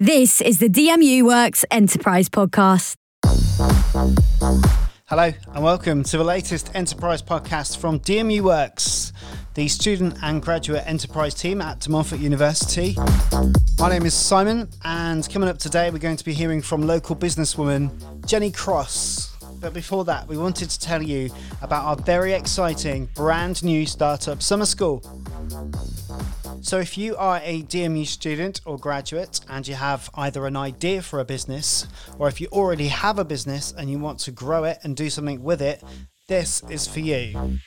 This is the DMU Works Enterprise Podcast. Hello, and welcome to the latest Enterprise podcast from DMU Works, the student and graduate enterprise team at De Montfort University. My name is Simon, and coming up today, we're going to be hearing from local businesswoman Jenny Cross. But before that, we wanted to tell you about our very exciting brand new startup summer school. So, if you are a DMU student or graduate and you have either an idea for a business, or if you already have a business and you want to grow it and do something with it, this is for you.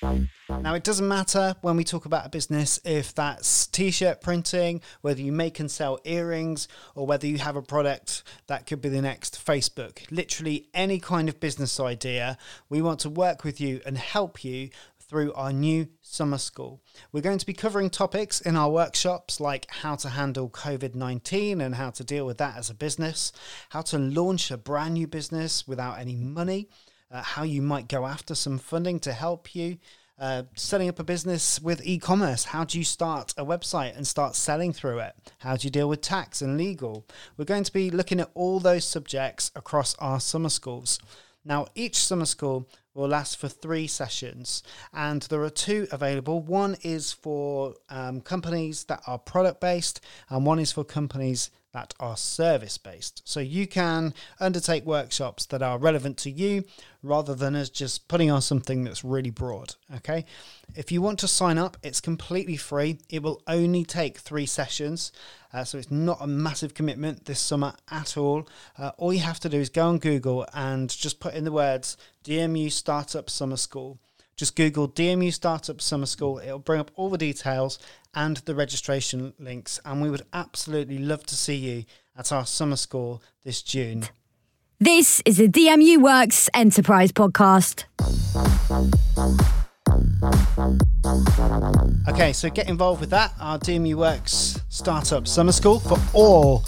Now, it doesn't matter when we talk about a business if that's t shirt printing, whether you make and sell earrings, or whether you have a product that could be the next Facebook. Literally any kind of business idea, we want to work with you and help you through our new summer school. We're going to be covering topics in our workshops like how to handle COVID 19 and how to deal with that as a business, how to launch a brand new business without any money, uh, how you might go after some funding to help you. Uh, setting up a business with e-commerce how do you start a website and start selling through it how do you deal with tax and legal we're going to be looking at all those subjects across our summer schools now each summer school will last for three sessions, and there are two available. One is for um, companies that are product based, and one is for companies that are service based. So you can undertake workshops that are relevant to you rather than as just putting on something that's really broad. Okay. If you want to sign up, it's completely free. It will only take three sessions. Uh, so it's not a massive commitment this summer at all. Uh, all you have to do is go on Google and just put in the words DMU Startup Summer School. Just Google DMU Startup Summer School. It'll bring up all the details and the registration links. And we would absolutely love to see you at our summer school this June. This is the DMU Works Enterprise Podcast. Okay, so get involved with that. Our DMU Works Startup Summer School for all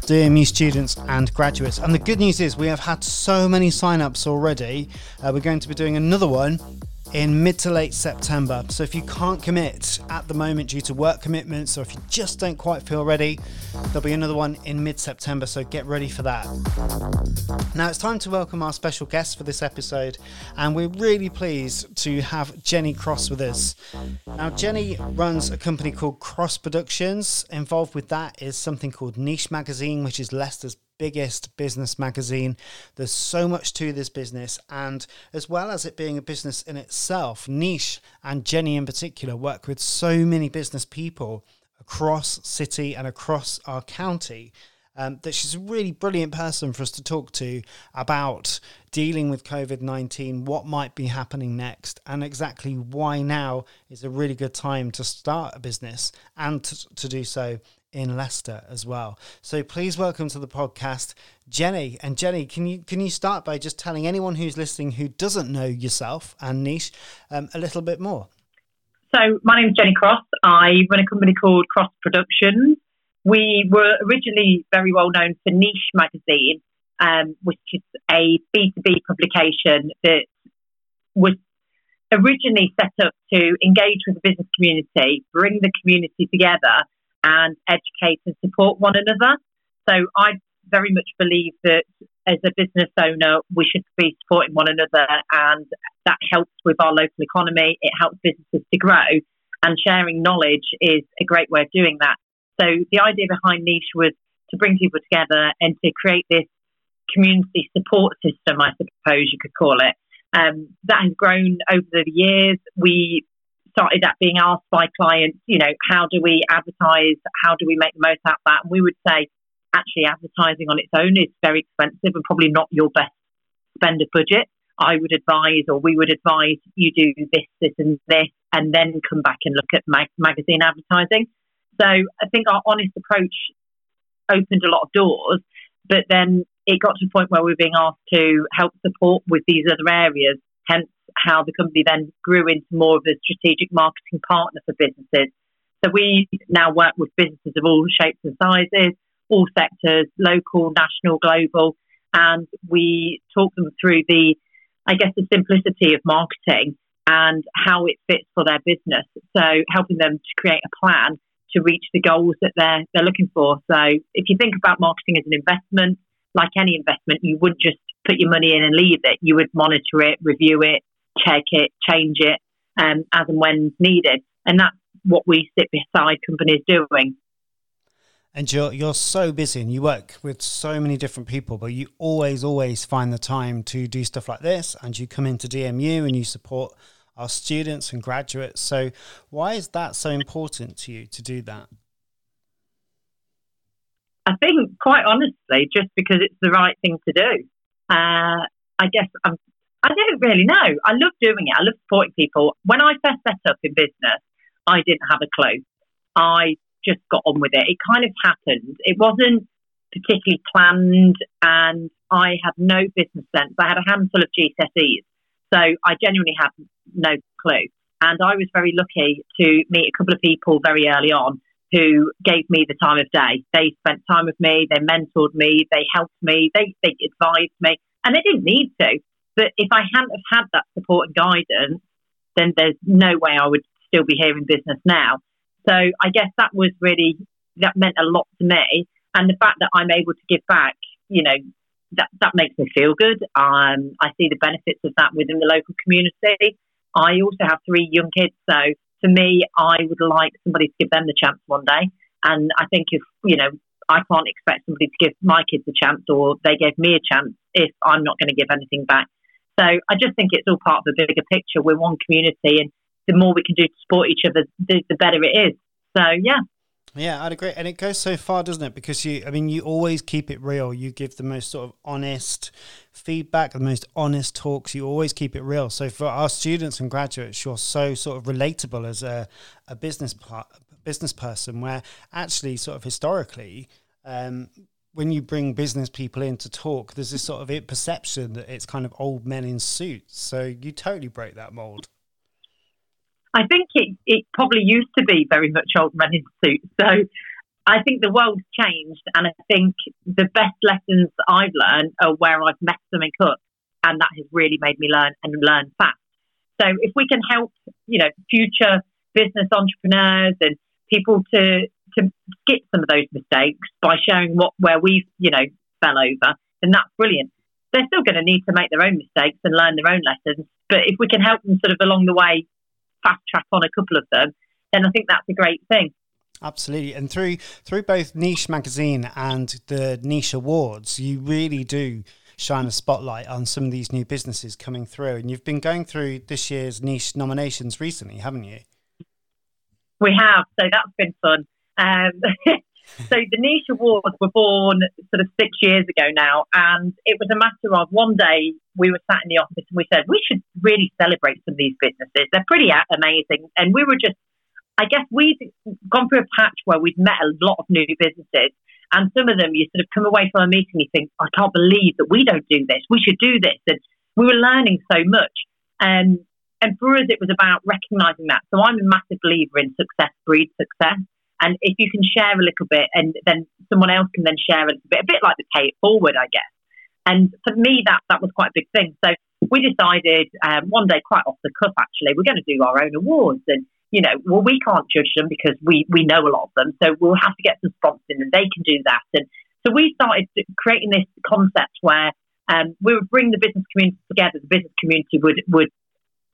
DMU students and graduates. And the good news is we have had so many sign-ups already. Uh, we're going to be doing another one in mid to late September. So if you can't commit at the moment due to work commitments or if you just don't quite feel ready, there'll be another one in mid September. So get ready for that. Now it's time to welcome our special guest for this episode, and we're really pleased to have Jenny Cross with us. Now, Jenny runs a company called Cross Productions. Involved with that is something called Niche Magazine, which is Leicester's biggest business magazine. There's so much to this business, and as well as it being a business in itself, Niche and Jenny in particular work with so many business people across city and across our county. Um, that she's a really brilliant person for us to talk to about dealing with COVID 19, what might be happening next, and exactly why now is a really good time to start a business and to, to do so in Leicester as well. So please welcome to the podcast Jenny. And Jenny, can you can you start by just telling anyone who's listening who doesn't know yourself and Niche um, a little bit more? So my name is Jenny Cross. I run a company called Cross Productions. We were originally very well known for Niche magazine, um, which is a B2B publication that was originally set up to engage with the business community, bring the community together and educate and support one another. So I very much believe that as a business owner, we should be supporting one another, and that helps with our local economy. It helps businesses to grow, and sharing knowledge is a great way of doing that. So the idea behind Niche was to bring people together and to create this community support system, I suppose you could call it. Um, that has grown over the years. We started at being asked by clients, you know, how do we advertise? How do we make the most out of that? And we would say, actually, advertising on its own is very expensive and probably not your best spend of budget. I would advise, or we would advise, you do this, this, and this, and then come back and look at mag- magazine advertising. So I think our honest approach opened a lot of doors, but then it got to a point where we were being asked to help support with these other areas. Hence, how the company then grew into more of a strategic marketing partner for businesses. So we now work with businesses of all shapes and sizes, all sectors, local, national, global, and we talk them through the, I guess, the simplicity of marketing and how it fits for their business. So helping them to create a plan to reach the goals that they're they're looking for. So if you think about marketing as an investment, like any investment, you wouldn't just put your money in and leave it. You would monitor it, review it, check it, change it, um, as and when needed. And that's what we sit beside companies doing. And you're you're so busy and you work with so many different people, but you always, always find the time to do stuff like this and you come into DMU and you support our students and graduates. So why is that so important to you to do that? I think, quite honestly, just because it's the right thing to do. Uh, I guess I'm, I don't really know. I love doing it. I love supporting people. When I first set up in business, I didn't have a clue. I just got on with it. It kind of happened. It wasn't particularly planned, and I had no business sense. I had a handful of GCSEs, so I genuinely had no clue. And I was very lucky to meet a couple of people very early on who gave me the time of day. They spent time with me, they mentored me, they helped me, they, they advised me, and they didn't need to. But if I hadn't have had that support and guidance, then there's no way I would still be here in business now. So I guess that was really that meant a lot to me, and the fact that I'm able to give back, you know, that that makes me feel good. Um, I see the benefits of that within the local community. I also have three young kids, so for me, I would like somebody to give them the chance one day. And I think if you know, I can't expect somebody to give my kids a chance, or they gave me a chance if I'm not going to give anything back. So I just think it's all part of the bigger picture. We're one community, and the more we can do to support each other, the, the better it is. So yeah. Yeah, I'd agree. And it goes so far, doesn't it? Because you, I mean, you always keep it real. You give the most sort of honest feedback, the most honest talks. You always keep it real. So for our students and graduates, you're so sort of relatable as a, a business part, business person where actually sort of historically, um, when you bring business people in to talk, there's this sort of perception that it's kind of old men in suits. So you totally break that mold. I think it, it probably used to be very much old men in suits. So I think the world's changed, and I think the best lessons I've learned are where I've messed something up, and that has really made me learn and learn fast. So if we can help, you know, future business entrepreneurs and people to to skip some of those mistakes by showing what where we, you know, fell over, then that's brilliant. They're still going to need to make their own mistakes and learn their own lessons, but if we can help them sort of along the way fast track on a couple of them, then I think that's a great thing. Absolutely, and through through both Niche Magazine and the Niche Awards, you really do shine a spotlight on some of these new businesses coming through. And you've been going through this year's Niche nominations recently, haven't you? We have, so that's been fun. Um, so the Niche Awards were born sort of six years ago now, and it was a matter of one day we were sat in the office and we said we should really celebrate some of these businesses. They're pretty amazing, and we were just, I guess we'd gone through a patch where we'd met a lot of new businesses, and some of them you sort of come away from a meeting, and you think, I can't believe that we don't do this. We should do this, and we were learning so much. And and for us, it was about recognizing that. So I'm a massive believer in success breeds success. And if you can share a little bit and then someone else can then share a little bit, a bit like the pay it forward, I guess. And for me, that, that was quite a big thing. So we decided um, one day, quite off the cuff, actually, we're going to do our own awards. And, you know, well, we can't judge them because we, we know a lot of them. So we'll have to get some sponsors and they can do that. And so we started creating this concept where um, we would bring the business community together. The business community would, would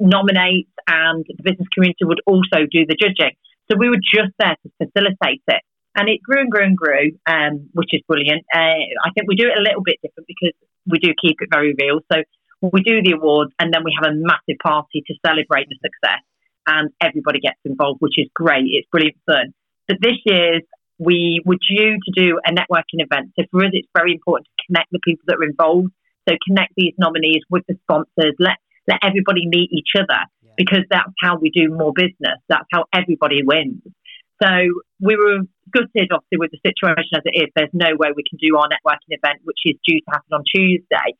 nominate and the business community would also do the judging. So we were just there to facilitate it. And it grew and grew and grew, um, which is brilliant. Uh, I think we do it a little bit different because we do keep it very real. So we do the awards and then we have a massive party to celebrate the success and everybody gets involved, which is great. It's brilliant fun. But this year's we were due to do a networking event. So for us, it's very important to connect the people that are involved. So connect these nominees with the sponsors. Let let everybody meet each other because that's how we do more business. That's how everybody wins. So we were gutted, obviously, with the situation as it is. There's no way we can do our networking event, which is due to happen on Tuesday.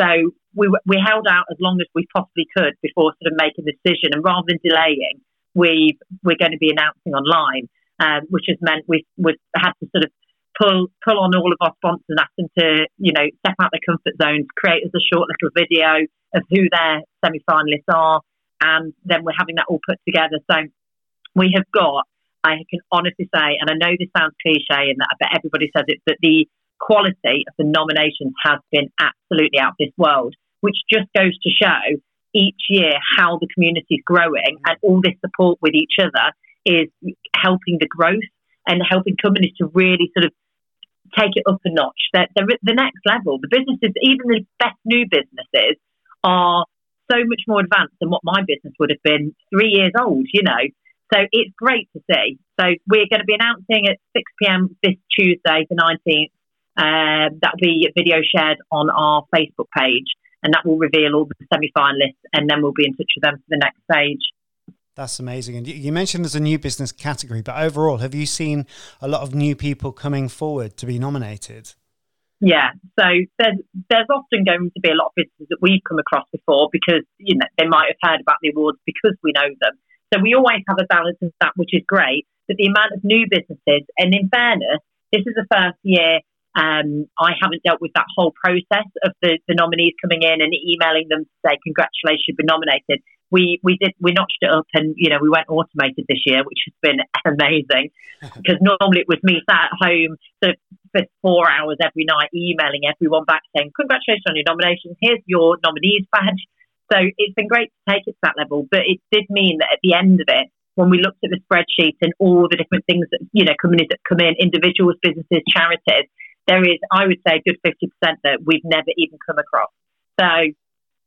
So we, we held out as long as we possibly could before sort of making a decision. And rather than delaying, we we're going to be announcing online, um, which has meant we've, we've had to sort of pull pull on all of our sponsors and ask them to, you know, step out their comfort zones, create us a short little video of who their semi finalists are, and then we're having that all put together. So we have got I can honestly say, and I know this sounds cliche and that I bet everybody says it, but the quality of the nominations has been absolutely out of this world, which just goes to show each year how the community is growing and all this support with each other is helping the growth and helping companies to really sort of take it up a notch. They're, they're the next level. The businesses, even the best new businesses, are so much more advanced than what my business would have been three years old, you know. So it's great to see. So we're going to be announcing at 6 p.m. this Tuesday, the 19th. Um, that'll be video shared on our Facebook page, and that will reveal all the semi finalists, and then we'll be in touch with them for the next stage. That's amazing. And you mentioned there's a new business category, but overall, have you seen a lot of new people coming forward to be nominated? Yeah, so there's there's often going to be a lot of businesses that we've come across before because you know they might have heard about the awards because we know them. So we always have a balance of that, which is great. But the amount of new businesses, and in fairness, this is the first year um, I haven't dealt with that whole process of the, the nominees coming in and emailing them to say congratulations, you've been nominated we we did we notched it up and you know we went automated this year, which has been amazing because normally it was me sat at home for, for four hours every night emailing everyone back saying congratulations on your nomination, here's your nominees badge. So it's been great to take it to that level, but it did mean that at the end of it, when we looked at the spreadsheet and all the different things that you know companies that come in, individuals, businesses, charities, there is I would say a good fifty percent that we've never even come across. So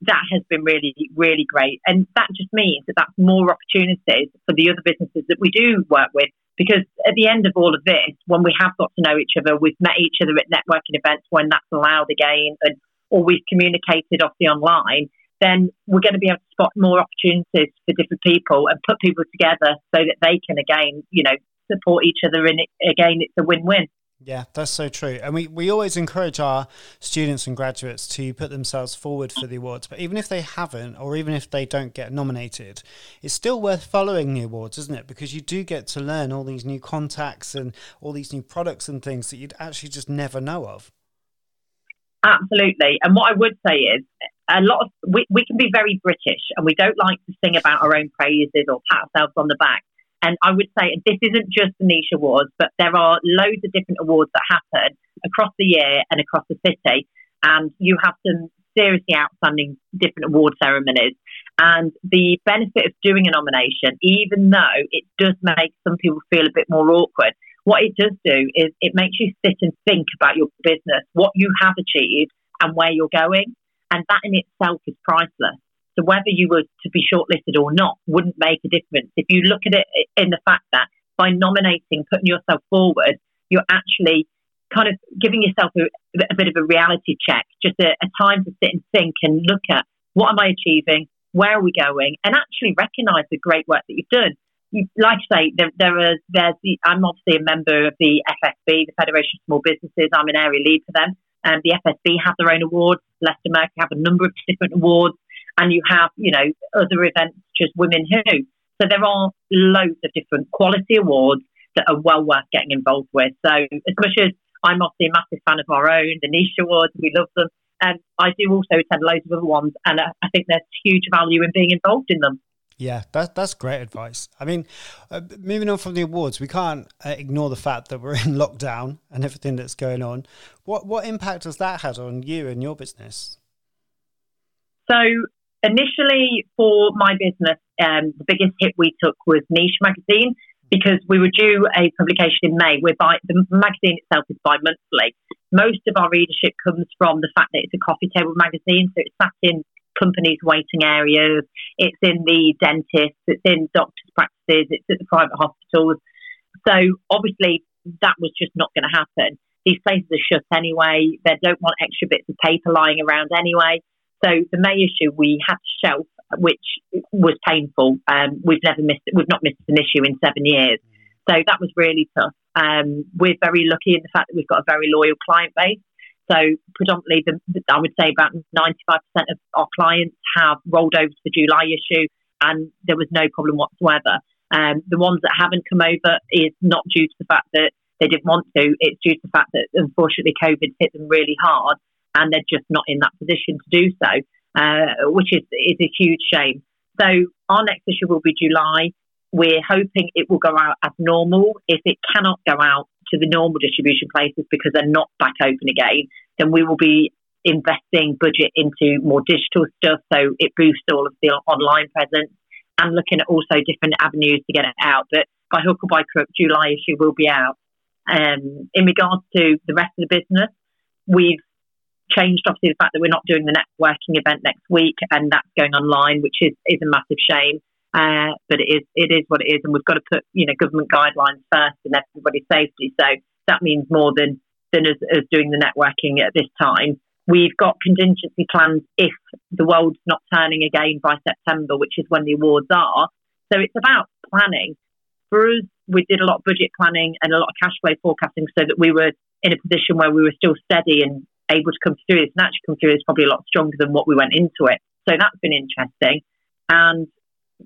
that has been really, really great. And that just means that that's more opportunities for the other businesses that we do work with. Because at the end of all of this, when we have got to know each other, we've met each other at networking events when that's allowed again, and or we've communicated off the online, then we're going to be able to spot more opportunities for different people and put people together so that they can again, you know, support each other. And it, again, it's a win-win. Yeah, that's so true. And we, we always encourage our students and graduates to put themselves forward for the awards. But even if they haven't, or even if they don't get nominated, it's still worth following the awards, isn't it? Because you do get to learn all these new contacts and all these new products and things that you'd actually just never know of. Absolutely. And what I would say is, a lot of we, we can be very British and we don't like to sing about our own praises or pat ourselves on the back. And I would say this isn't just the niche awards, but there are loads of different awards that happen across the year and across the city. And you have some seriously outstanding different award ceremonies. And the benefit of doing a nomination, even though it does make some people feel a bit more awkward, what it does do is it makes you sit and think about your business, what you have achieved, and where you're going. And that in itself is priceless. So whether you were to be shortlisted or not wouldn't make a difference. If you look at it in the fact that by nominating, putting yourself forward, you're actually kind of giving yourself a, a bit of a reality check, just a, a, time to sit and think and look at what am I achieving, where are we going, and actually recognise the great work that you've done. You, like I say, there, there are, there's the, I'm obviously a member of the FSB, the Federation of Small Businesses. I'm an area lead for them. And the FSB have their own awards. Leicester Mercury have a number of different awards and you have, you know, other events such as Women Who. So there are loads of different quality awards that are well worth getting involved with. So as much as I'm obviously a massive fan of our own, the niche awards, we love them. And I do also attend loads of other ones, and I think there's huge value in being involved in them. Yeah, that, that's great advice. I mean, uh, moving on from the awards, we can't uh, ignore the fact that we're in lockdown and everything that's going on. What what impact has that had on you and your business? So initially for my business, um, the biggest hit we took was Niche magazine because we were due a publication in May. We're by, the magazine itself is bi-monthly. Most of our readership comes from the fact that it's a coffee table magazine, so it's sat in companies' waiting areas, it's in the dentists, it's in doctors' practices, it's at the private hospitals. So obviously that was just not going to happen. These places are shut anyway. They don't want extra bits of paper lying around anyway. So the May issue we had to shelf, which was painful. Um, we've never missed, we've not missed an issue in seven years. So that was really tough. Um, we're very lucky in the fact that we've got a very loyal client base. So predominantly, the, I would say about 95% of our clients have rolled over to the July issue, and there was no problem whatsoever. Um, the ones that haven't come over is not due to the fact that they didn't want to. It's due to the fact that unfortunately COVID hit them really hard, and they're just not in that position to do so, uh, which is, is a huge shame. So our next issue will be July. we're hoping it will go out as normal. If it cannot go out to the normal distribution places because they're not back open again, then we will be investing budget into more digital stuff. So it boosts all of the online presence and looking at also different avenues to get it out. But by hook or by crook, July issue will be out. Um, in regards to the rest of the business, we've changed obviously the fact that we're not doing the networking event next week and that's going online, which is, is a massive shame. Uh, but it is it is what it is, and we've got to put you know government guidelines first and everybody's safety. So that means more than than us, us doing the networking at this time. We've got contingency plans if the world's not turning again by September, which is when the awards are. So it's about planning. For us, we did a lot of budget planning and a lot of cash flow forecasting so that we were in a position where we were still steady and able to come through this. And actually come through is probably a lot stronger than what we went into it. So that's been interesting. And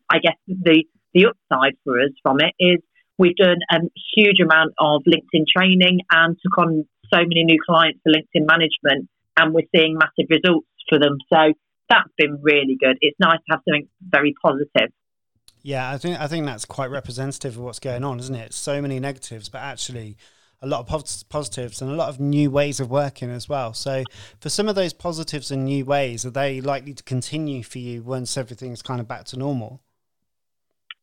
I guess the, the upside for us from it is we've done a huge amount of LinkedIn training and took on so many new clients for LinkedIn management and we're seeing massive results for them. So that's been really good. It's nice to have something very positive. Yeah, I think I think that's quite representative of what's going on, isn't it? So many negatives, but actually a lot of positives and a lot of new ways of working as well. So, for some of those positives and new ways, are they likely to continue for you once everything's kind of back to normal?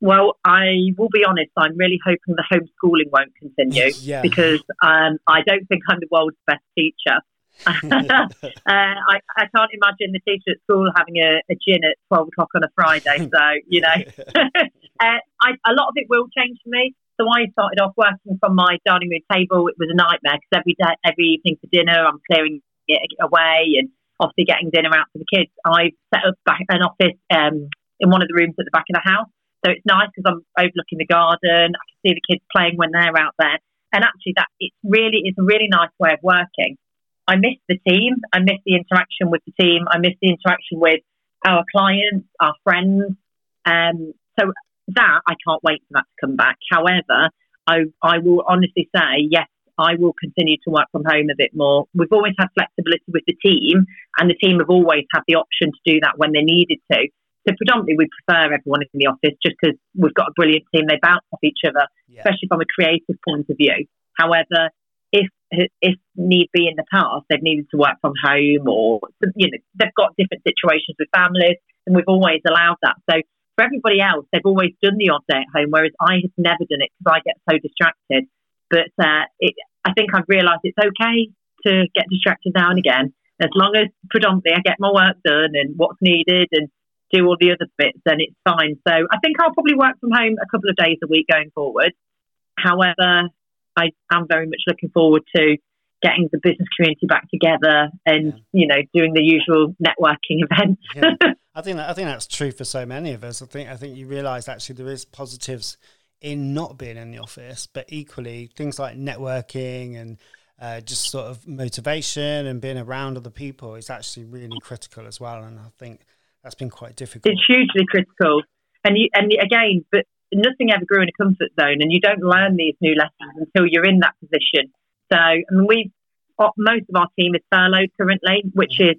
Well, I will be honest. I'm really hoping the homeschooling won't continue yeah. because um, I don't think I'm the world's best teacher. uh, I, I, can't imagine the teacher at school having a, a, gin at 12 o'clock on a Friday. So, you know, uh, I, a lot of it will change for me. So I started off working from my dining room table. It was a nightmare because every day, every evening for dinner, I'm clearing it away and obviously getting dinner out for the kids. I set up back an office um, in one of the rooms at the back of the house. So it's nice because I'm overlooking the garden. I can see the kids playing when they're out there. And actually, that it's really it's a really nice way of working. I miss the team. I miss the interaction with the team. I miss the interaction with our clients, our friends. Um, so that I can't wait for that to come back. However, I I will honestly say yes. I will continue to work from home a bit more. We've always had flexibility with the team, and the team have always had the option to do that when they needed to. So predominantly, we prefer everyone is in the office just because we've got a brilliant team. They bounce off each other, yeah. especially from a creative point of view. However, if if need be in the past they've needed to work from home or you know they've got different situations with families and we've always allowed that so for everybody else they've always done the odd day at home whereas I have never done it because I get so distracted but uh, it, I think I've realised it's okay to get distracted now and again as long as predominantly I get my work done and what's needed and do all the other bits then it's fine so I think I'll probably work from home a couple of days a week going forward however I am very much looking forward to getting the business community back together and yeah. you know doing the usual networking events. yeah. I think that, I think that's true for so many of us. I think I think you realise actually there is positives in not being in the office, but equally things like networking and uh, just sort of motivation and being around other people is actually really critical as well. And I think that's been quite difficult. It's hugely critical. And you, and again, but nothing ever grew in a comfort zone, and you don't learn these new lessons until you're in that position. So, I mean, we most of our team is furloughed currently, which is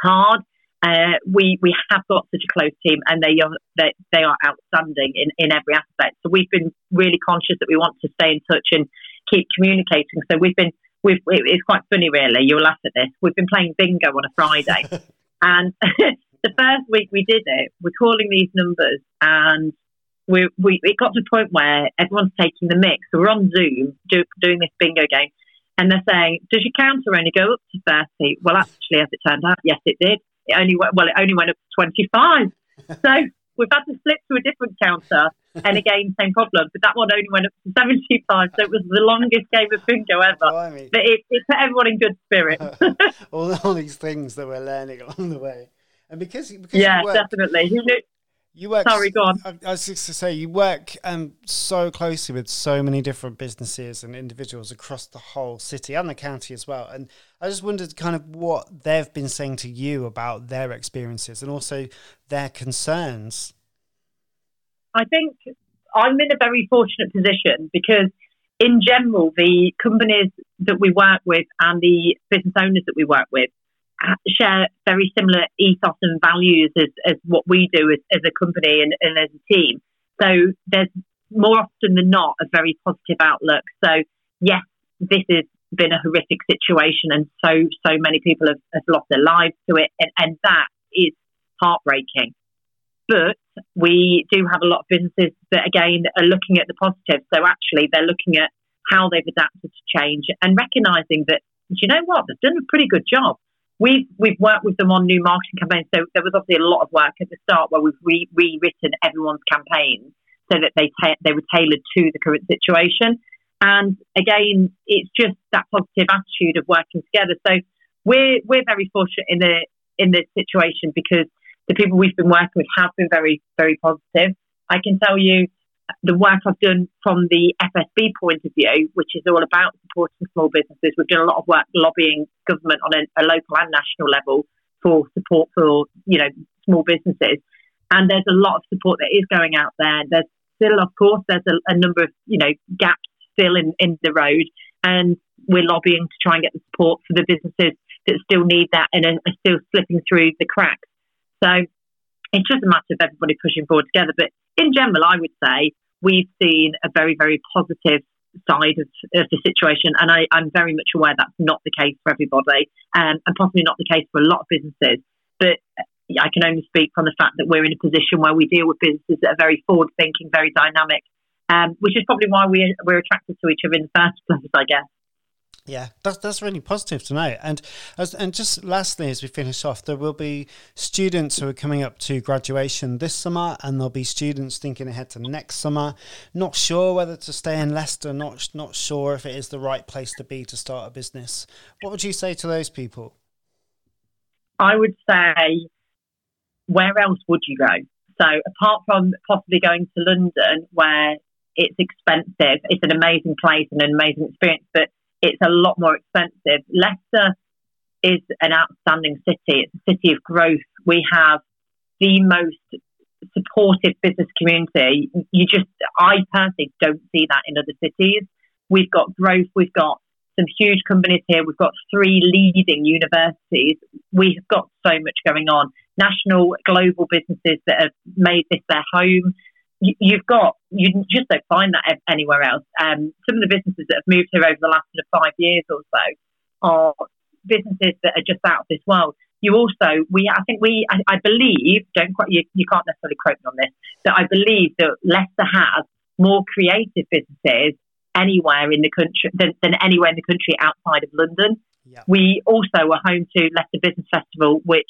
hard. Uh, we we have got such a close team, and they are they, they are outstanding in, in every aspect. So we've been really conscious that we want to stay in touch and keep communicating. So we've been we've it's quite funny really. You'll laugh at this. We've been playing bingo on a Friday, and the first week we did it, we're calling these numbers, and we, we it got to a point where everyone's taking the mix. So we're on Zoom do, doing this bingo game, and they're saying, "Does your counter only go up to 30? Well, actually, as it turned out, yes, it did. It only went, well, it only went up to 25. so we've had to flip to a different counter, and again, same problem. But that one only went up to 75. So it was the longest game of bingo ever. Oh, but it, it put everyone in good spirits. all, all these things that we're learning along the way. And because, because yeah, work, definitely. Who knew, you work. Sorry, go on. I, I was just to say you work um, so closely with so many different businesses and individuals across the whole city and the county as well. And I just wondered kind of what they've been saying to you about their experiences and also their concerns. I think I'm in a very fortunate position because, in general, the companies that we work with and the business owners that we work with share very similar ethos and values as, as what we do as, as a company and, and as a team. So there's more often than not a very positive outlook. So yes, this has been a horrific situation, and so so many people have, have lost their lives to it, and, and that is heartbreaking. But we do have a lot of businesses that again are looking at the positive. So actually, they're looking at how they've adapted to change and recognizing that you know what they've done a pretty good job. We've we've worked with them on new marketing campaigns. So there was obviously a lot of work at the start where we've re- rewritten everyone's campaigns so that they ta- they were tailored to the current situation. And again, it's just that positive attitude of working together. So we're we're very fortunate in the in this situation because the people we've been working with have been very very positive. I can tell you the work I've done from the FSB point of view, which is all about supporting small businesses. We've done a lot of work lobbying government on a, a local and national level for support for you know small businesses, and there's a lot of support that is going out there. There's still, of course, there's a, a number of you know gaps still in, in the road, and we're lobbying to try and get the support for the businesses that still need that and are, are still slipping through the cracks. So it's just a matter of everybody pushing forward together. But in general, I would say we've seen a very, very positive side of, of the situation. And I, am very much aware that's not the case for everybody um, and possibly not the case for a lot of businesses. But I can only speak from the fact that we're in a position where we deal with businesses that are very forward thinking, very dynamic, um, which is probably why we, we're attracted to each other in the first place, I guess. Yeah, that's that's really positive to know. And as, and just lastly, as we finish off, there will be students who are coming up to graduation this summer, and there'll be students thinking ahead to next summer, not sure whether to stay in Leicester, not not sure if it is the right place to be to start a business. What would you say to those people? I would say, where else would you go? So apart from possibly going to London, where it's expensive, it's an amazing place and an amazing experience, but it's a lot more expensive. Leicester is an outstanding city. It's a city of growth. We have the most supportive business community. You just, I personally don't see that in other cities. We've got growth. We've got some huge companies here. We've got three leading universities. We've got so much going on. National, global businesses that have made this their home you've got you just don't find that anywhere else. Um, some of the businesses that have moved here over the last sort of five years or so are businesses that are just out of this world. You also, we, I think we, I, I believe, don't quite, you, you can't necessarily quote me on this, that I believe that Leicester has more creative businesses anywhere in the country than, than anywhere in the country outside of London. Yeah. We also are home to Leicester Business Festival, which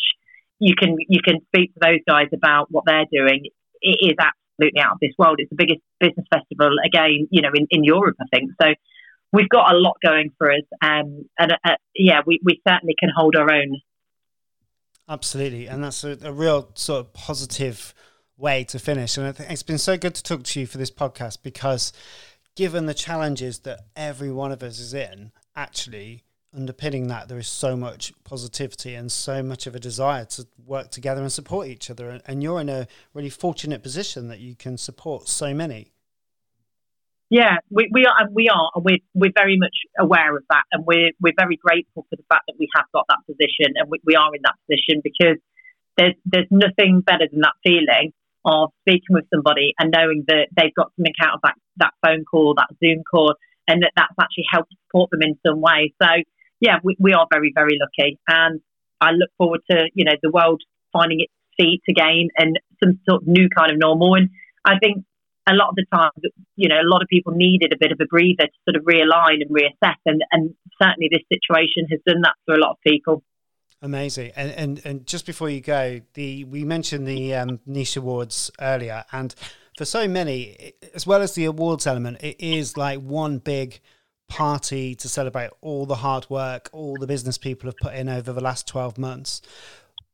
you can you can speak to those guys about what they're doing. It is absolutely out of this world. It's the biggest business festival again, you know, in, in Europe, I think. So we've got a lot going for us, um, and uh, yeah, we, we certainly can hold our own. Absolutely, and that's a, a real sort of positive way to finish. And I think it's been so good to talk to you for this podcast because, given the challenges that every one of us is in, actually underpinning that there is so much positivity and so much of a desire to work together and support each other. And you're in a really fortunate position that you can support so many. Yeah we, we are we are we're, we're very much aware of that. And we're, we're very grateful for the fact that we have got that position and we, we are in that position because there's there's nothing better than that feeling of speaking with somebody and knowing that they've got something out of that, that phone call that zoom call and that that's actually helped support them in some way. So yeah, we, we are very, very lucky. And I look forward to, you know, the world finding its feet again and some sort of new kind of normal. And I think a lot of the time, you know, a lot of people needed a bit of a breather to sort of realign and reassess. And, and certainly this situation has done that for a lot of people. Amazing. And, and and just before you go, the we mentioned the um, niche awards earlier, and for so many, as well as the awards element, it is like one big party to celebrate all the hard work all the business people have put in over the last 12 months.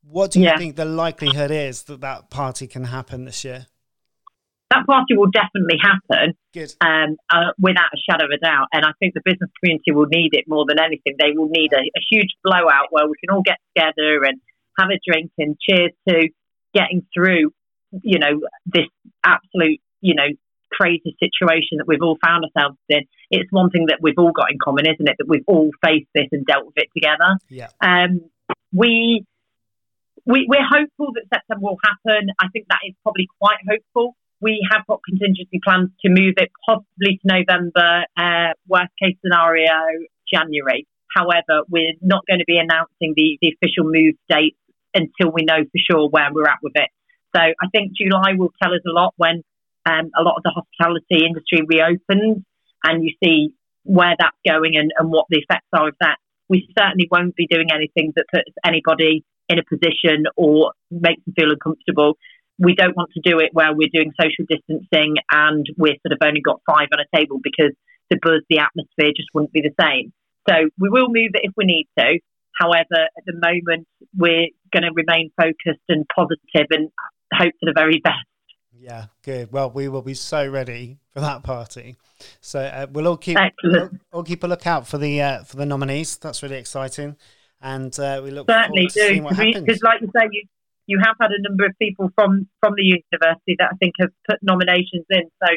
What do you yeah. think the likelihood is that that party can happen this year? That party will definitely happen um, uh, without a shadow of a doubt. And I think the business community will need it more than anything. They will need a, a huge blowout where we can all get together and have a drink and cheers to getting through, you know, this absolute, you know, crazy situation that we've all found ourselves in, it's one thing that we've all got in common, isn't it? That we've all faced this and dealt with it together. Yeah. Um, we, we, we're hopeful that September will happen. I think that is probably quite hopeful. we have got contingency plans to move it possibly to November, uh, worst case scenario, January. However, we're not going to be announcing the, the official move date until we know for sure where we're at with it. So I think July will tell us a lot when um, a lot of the hospitality industry reopens and you see where that's going and, and what the effects are of that. We certainly won't be doing anything that puts anybody in a position or makes them feel uncomfortable. We don't want to do it where we're doing social distancing and we're sort of only got five on a table because the buzz, the atmosphere just wouldn't be the same. So we will move it if we need to. However, at the moment, we're going to remain focused and positive and hope for the very best. Yeah, good. Well, we will be so ready for that party. So uh, we'll all keep we'll, we'll, keep a lookout for the uh, for the nominees. That's really exciting, and uh, we look certainly do because, like you say, you you have had a number of people from from the university that I think have put nominations in. So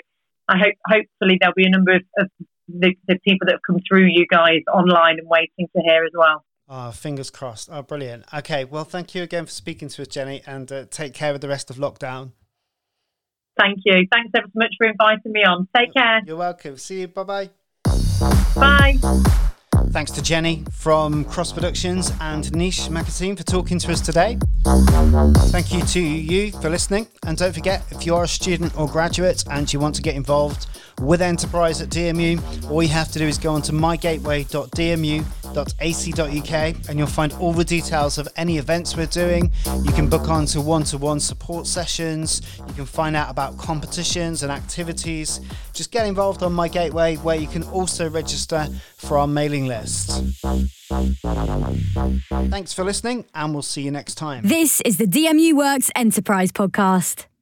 I hope hopefully there'll be a number of, of the, the people that have come through you guys online and waiting to hear as well. Oh, fingers crossed. Oh, brilliant. Okay, well, thank you again for speaking to us, Jenny, and uh, take care of the rest of lockdown. Thank you. Thanks ever so much for inviting me on. Take care. You're welcome. See you. Bye-bye. Bye. Thanks to Jenny from Cross Productions and Niche Magazine for talking to us today. Thank you to you for listening. And don't forget, if you are a student or graduate and you want to get involved with Enterprise at DMU, all you have to do is go onto mygateway.dmu.ac.uk and you'll find all the details of any events we're doing. You can book on to one to one support sessions, you can find out about competitions and activities. Just get involved on My Gateway, where you can also register for our mailing list. Thanks for listening, and we'll see you next time. This is the DMU Works Enterprise Podcast.